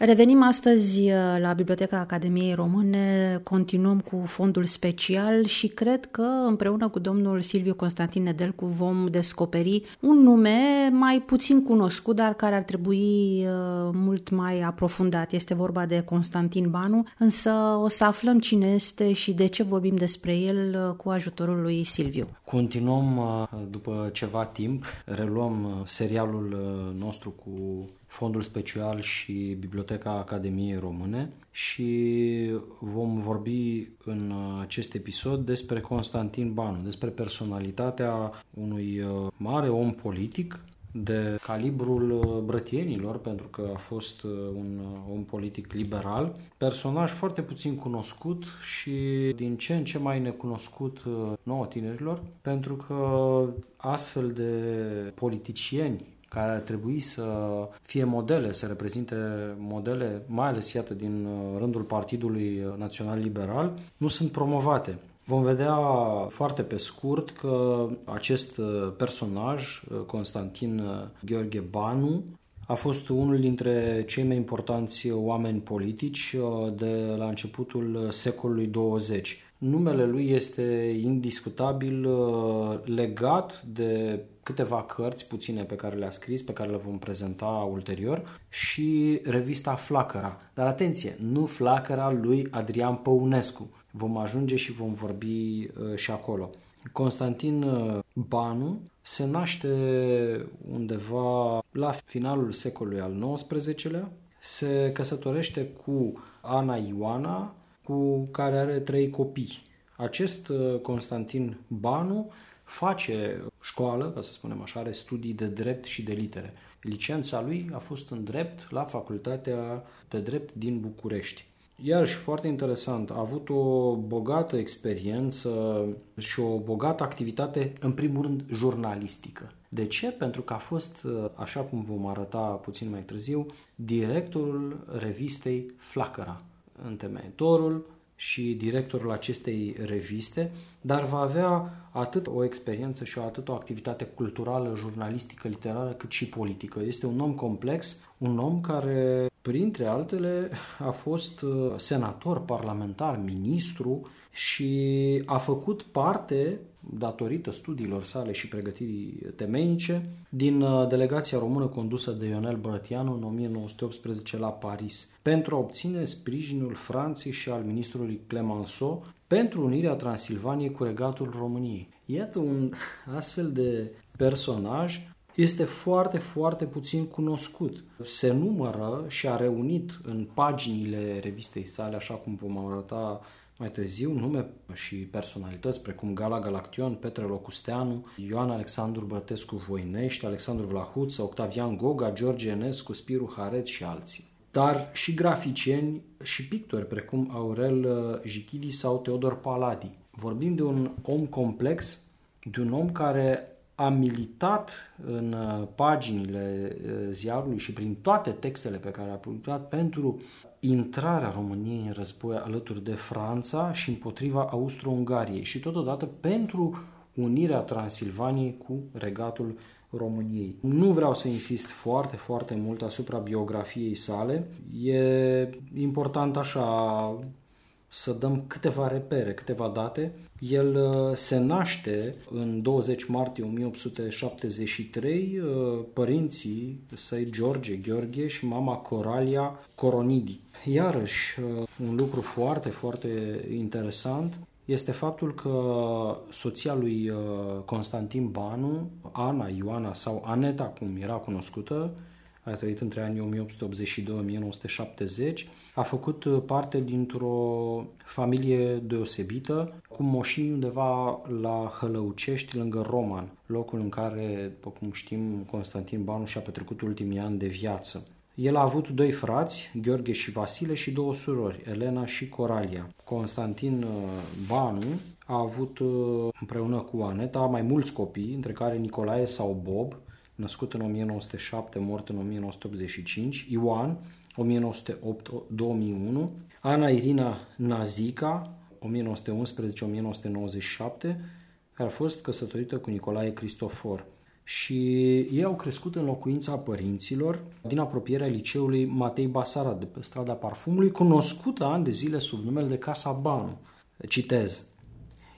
Revenim astăzi uh, la Biblioteca Academiei Române, continuăm cu fondul special și cred că împreună cu domnul Silviu Constantin Nedelcu vom descoperi un nume mai puțin cunoscut, dar care ar trebui uh, mult mai aprofundat. Este vorba de Constantin Banu, însă o să aflăm cine este și de ce vorbim despre el uh, cu ajutorul lui Silviu. Continuăm după ceva timp, reluăm serialul nostru cu Fondul Special și Biblioteca Academiei Române și vom vorbi în acest episod despre Constantin Banu, despre personalitatea unui uh, mare om politic de calibrul uh, brătienilor, pentru că a fost uh, un om politic liberal, personaj foarte puțin cunoscut și din ce în ce mai necunoscut nouă tinerilor, pentru că astfel de politicieni care ar trebui să fie modele, să reprezinte modele, mai ales iată din uh, rândul Partidului Național Liberal, nu sunt promovate. Vom vedea foarte pe scurt că acest uh, personaj, uh, Constantin Gheorghe Banu, a fost unul dintre cei mai importanți oameni politici de la începutul secolului 20. Numele lui este indiscutabil legat de câteva cărți puține pe care le-a scris, pe care le vom prezenta ulterior și revista Flacăra. Dar atenție, nu Flacăra lui Adrian Păunescu. Vom ajunge și vom vorbi uh, și acolo. Constantin uh, Banu se naște undeva la finalul secolului al XIX-lea, se căsătorește cu Ana Ioana, cu care are trei copii. Acest uh, Constantin Banu face școală, ca să spunem așa, are studii de drept și de litere. Licența lui a fost în drept la Facultatea de Drept din București. Iarăși, foarte interesant, a avut o bogată experiență și o bogată activitate, în primul rând, jurnalistică. De ce? Pentru că a fost, așa cum vom arăta puțin mai târziu, directorul revistei Flacăra, întemeitorul și directorul acestei reviste, dar va avea atât o experiență și atât o activitate culturală, jurnalistică, literară, cât și politică. Este un om complex, un om care, printre altele, a fost uh, senator, parlamentar, ministru și a făcut parte datorită studiilor sale și pregătirii temenice, din uh, delegația română condusă de Ionel Brătianu în 1918 la Paris, pentru a obține sprijinul Franței și al ministrului Clemenceau pentru unirea Transilvaniei cu regatul României. Iată un astfel de personaj este foarte, foarte puțin cunoscut. Se numără și a reunit în paginile revistei sale, așa cum vom arăta mai târziu, nume și personalități precum Gala Galaction, Petre Locusteanu, Ioan Alexandru Bătescu Voinești, Alexandru Vlahuță, Octavian Goga, George Enescu, Spiru Haret și alții. Dar și graficieni și pictori precum Aurel uh, Jichidi sau Teodor Paladi. Vorbim de un om complex, de un om care a militat în uh, paginile uh, ziarului și prin toate textele pe care a publicat pentru intrarea României în război alături de Franța și împotriva Austro-Ungariei și totodată pentru unirea Transilvaniei cu regatul României. Nu vreau să insist foarte, foarte mult asupra biografiei sale. E important așa să dăm câteva repere, câteva date. El uh, se naște în 20 martie 1873, uh, părinții săi George Gheorghe și mama Coralia Coronidi. Iarăși, uh, un lucru foarte, foarte interesant este faptul că soția lui Constantin Banu, Ana Ioana sau Aneta, cum era cunoscută, a trăit între anii 1882-1970, a făcut uh, parte dintr-o familie deosebită, cu moșini undeva la Hălăucești, lângă Roman, locul în care, după cum știm, Constantin Banu și-a petrecut ultimii ani de viață. El a avut doi frați, Gheorghe și Vasile, și două surori, Elena și Coralia. Constantin uh, Banu a avut uh, împreună cu Aneta mai mulți copii, între care Nicolae sau Bob, născut în 1907, mort în 1985, Ioan, 1908-2001, Ana Irina Nazica, 1911-1997, care a fost căsătorită cu Nicolae Cristofor și ei au crescut în locuința părinților din apropierea liceului Matei Basara de pe strada Parfumului, cunoscută ani de zile sub numele de Casa Banu. Citez.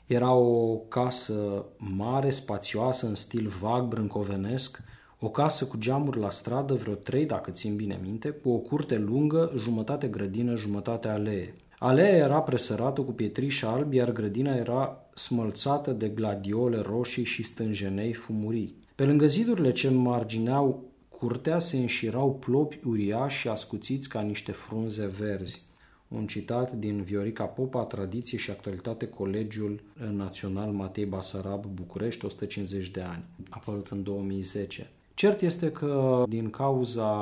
Era o casă mare, spațioasă, în stil vag, brâncovenesc, o casă cu geamuri la stradă, vreo trei, dacă țin bine minte, cu o curte lungă, jumătate grădină, jumătate alee. Aleea era presărată cu pietriș albi, iar grădina era smălțată de gladiole roșii și stânjenei fumurii. Pe lângă zidurile ce margineau curtea se înșirau plopi uriași ascuțiți ca niște frunze verzi. Un citat din Viorica Popa, Tradiție și Actualitate, Colegiul Național Matei Basarab, București, 150 de ani, apărut în 2010. Cert este că din cauza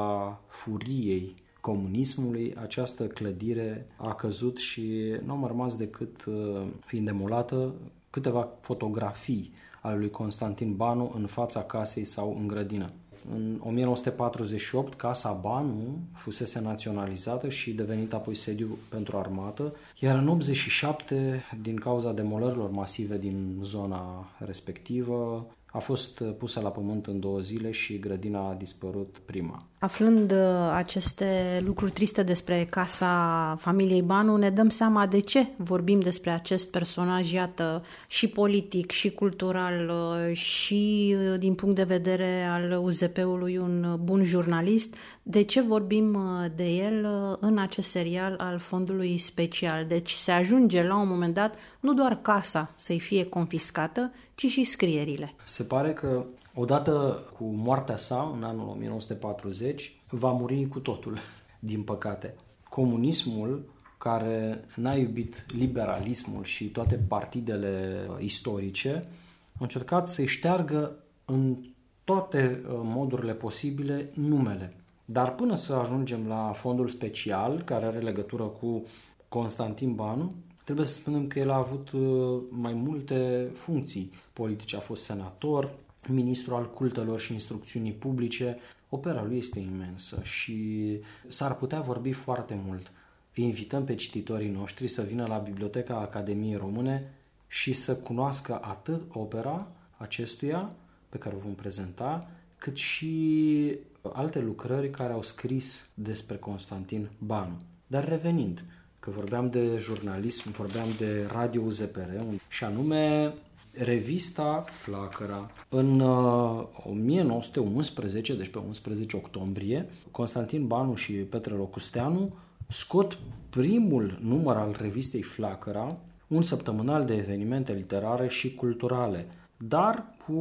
furiei comunismului, această clădire a căzut și nu au mai rămas decât, uh, fiind demolată, câteva fotografii ale lui Constantin Banu în fața casei sau în grădină. În 1948, Casa Banu fusese naționalizată și devenită apoi sediu pentru armată, iar în 87, din cauza demolărilor masive din zona respectivă, a fost uh, pusă la pământ în două zile și grădina a dispărut prima. Aflând uh, aceste lucruri triste despre casa familiei Banu, ne dăm seama de ce vorbim despre acest personaj, iată, și politic, și cultural, uh, și din punct de vedere al UZP-ului un bun jurnalist, de ce vorbim de el în acest serial al fondului special. Deci se ajunge la un moment dat nu doar casa să-i fie confiscată, ci și scrierile. Se pare că odată cu moartea sa, în anul 1940, va muri cu totul, din păcate. Comunismul, care n-a iubit liberalismul și toate partidele istorice, a încercat să-i șteargă în toate uh, modurile posibile numele. Dar până să ajungem la fondul special, care are legătură cu Constantin Banu, Trebuie să spunem că el a avut uh, mai multe funcții politice. A fost senator, ministru al cultelor și instrucțiunii publice. Opera lui este imensă și s-ar putea vorbi foarte mult. Îi invităm pe cititorii noștri să vină la Biblioteca Academiei Române și să cunoască atât opera acestuia pe care o vom prezenta, cât și alte lucrări care au scris despre Constantin Banu. Dar revenind, că vorbeam de jurnalism, vorbeam de Radio UZPR și anume revista Flacăra. În uh, 1911, deci pe 11 octombrie, Constantin Banu și Petre Locusteanu scot primul număr al revistei Flacăra, un săptămânal de evenimente literare și culturale, dar cu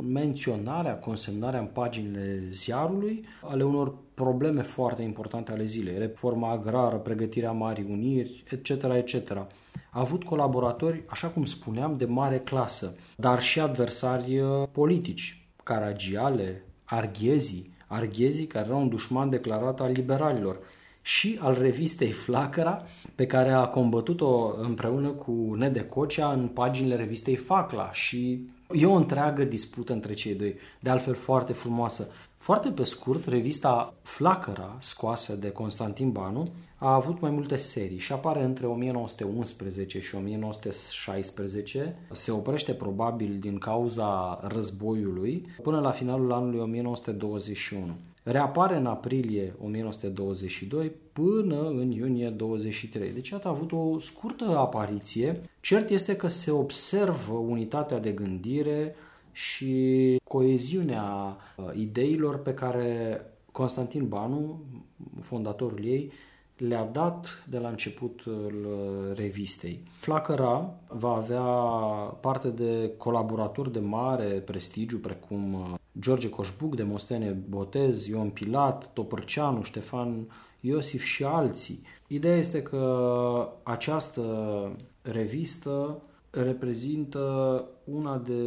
menționarea, consemnarea în paginile ziarului ale unor probleme foarte importante ale zilei, reforma agrară, pregătirea Marii Uniri, etc., etc. A avut colaboratori, așa cum spuneam, de mare clasă, dar și adversari uh, politici, Caragiale, Arghezi, Arghezi care era un dușman declarat al liberalilor, și al revistei Flacăra, pe care a combătut-o împreună cu Nede Cocea în paginile revistei Facla și e o întreagă dispută între cei doi, de altfel foarte frumoasă. Foarte pe scurt, revista Flacăra, scoasă de Constantin Banu, a avut mai multe serii și apare între 1911 și 1916. Se oprește probabil din cauza războiului până la finalul anului 1921. Reapare în aprilie 1922 până în iunie 23. Deci a avut o scurtă apariție. Cert este că se observă unitatea de gândire și coeziunea uh, ideilor pe care Constantin Banu, fondatorul ei, le-a dat de la începutul uh, revistei. Flacăra va avea parte de colaboratori de mare prestigiu, precum uh, George Coșbuc, Demostene Botez, Ion Pilat, Topărceanu, Ștefan Iosif și alții. Ideea este că această revistă reprezintă una de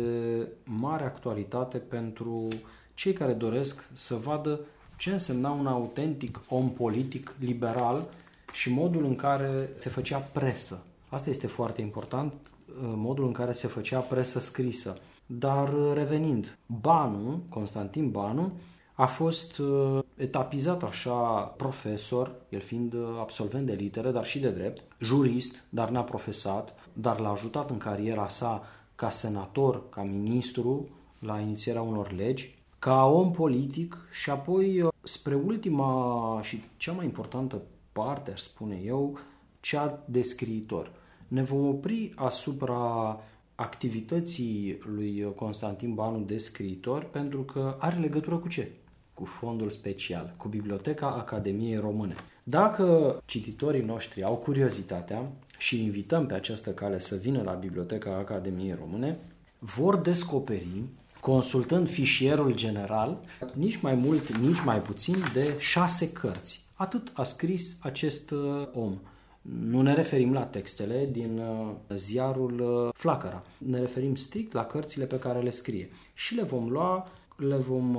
mare actualitate pentru cei care doresc să vadă ce însemna un autentic om politic liberal și modul în care se făcea presă. Asta este foarte important, modul în care se făcea presă scrisă. Dar revenind, Banu, Constantin Banu, a fost uh, etapizat așa profesor, el fiind uh, absolvent de litere, dar și de drept, jurist, dar n-a profesat, dar l-a ajutat în cariera sa ca senator, ca ministru la inițierea unor legi, ca om politic și apoi spre ultima și cea mai importantă parte, aș spune eu, cea de scriitor. Ne vom opri asupra activității lui Constantin Banu de scriitor pentru că are legătură cu ce? Cu fondul special, cu Biblioteca Academiei Române. Dacă cititorii noștri au curiozitatea și invităm pe această cale să vină la Biblioteca Academiei Române, vor descoperi consultând fișierul general, nici mai mult, nici mai puțin de șase cărți. Atât a scris acest uh, om. Nu ne referim la textele din uh, ziarul uh, Flacăra. Ne referim strict la cărțile pe care le scrie. Și le vom lua, le vom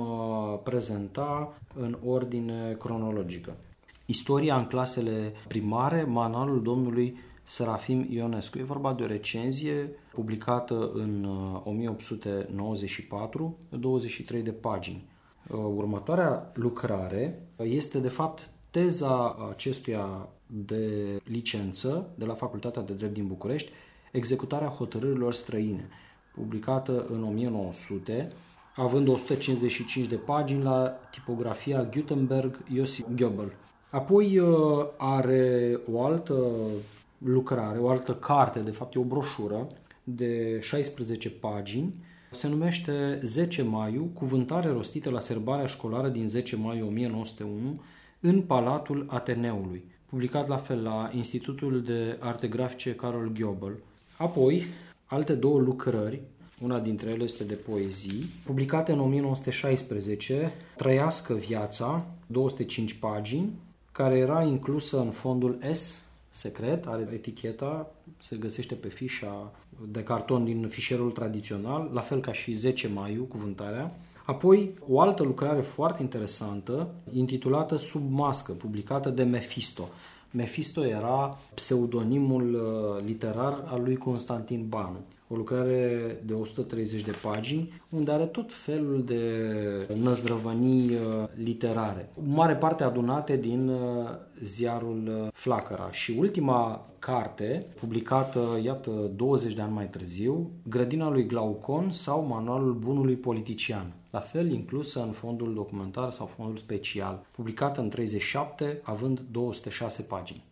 prezenta în ordine cronologică. Istoria în clasele primare, manualul domnului Serafim Ionescu. E vorba de o recenzie publicată în 1894, uh, 23 de pagini. Uh, următoarea lucrare este de fapt teza acestuia de licență de la Facultatea de Drept din București, executarea hotărârilor străine, publicată în 1900, având 155 de pagini la tipografia Gutenberg Josip Goebbels. Apoi uh, are o altă lucrare, o altă carte, de fapt e o broșură de 16 pagini, se numește 10 Maiu, cuvântare rostită la serbarea școlară din 10 mai 1901 în Palatul Ateneului, publicat la fel la Institutul de Arte Grafice Carol Giobel. Apoi, alte două lucrări, una dintre ele este de poezii, publicate în 1916, Trăiască viața, 205 pagini, care era inclusă în fondul S secret, are eticheta, se găsește pe fișa de carton din fișierul tradițional, la fel ca și 10 maiu, cuvântarea. Apoi, o altă lucrare foarte interesantă, intitulată Sub mască, publicată de Mephisto. Mephisto era pseudonimul uh, literar al lui Constantin Banu o lucrare de 130 de pagini, unde are tot felul de năzdrăvănii uh, literare, mare parte adunate din uh, ziarul uh, Flacăra. Și ultima carte, publicată, iată, 20 de ani mai târziu, Grădina lui Glaucon sau Manualul Bunului Politician, la fel inclusă în fondul documentar sau fondul special, publicată în 37, având 206 pagini.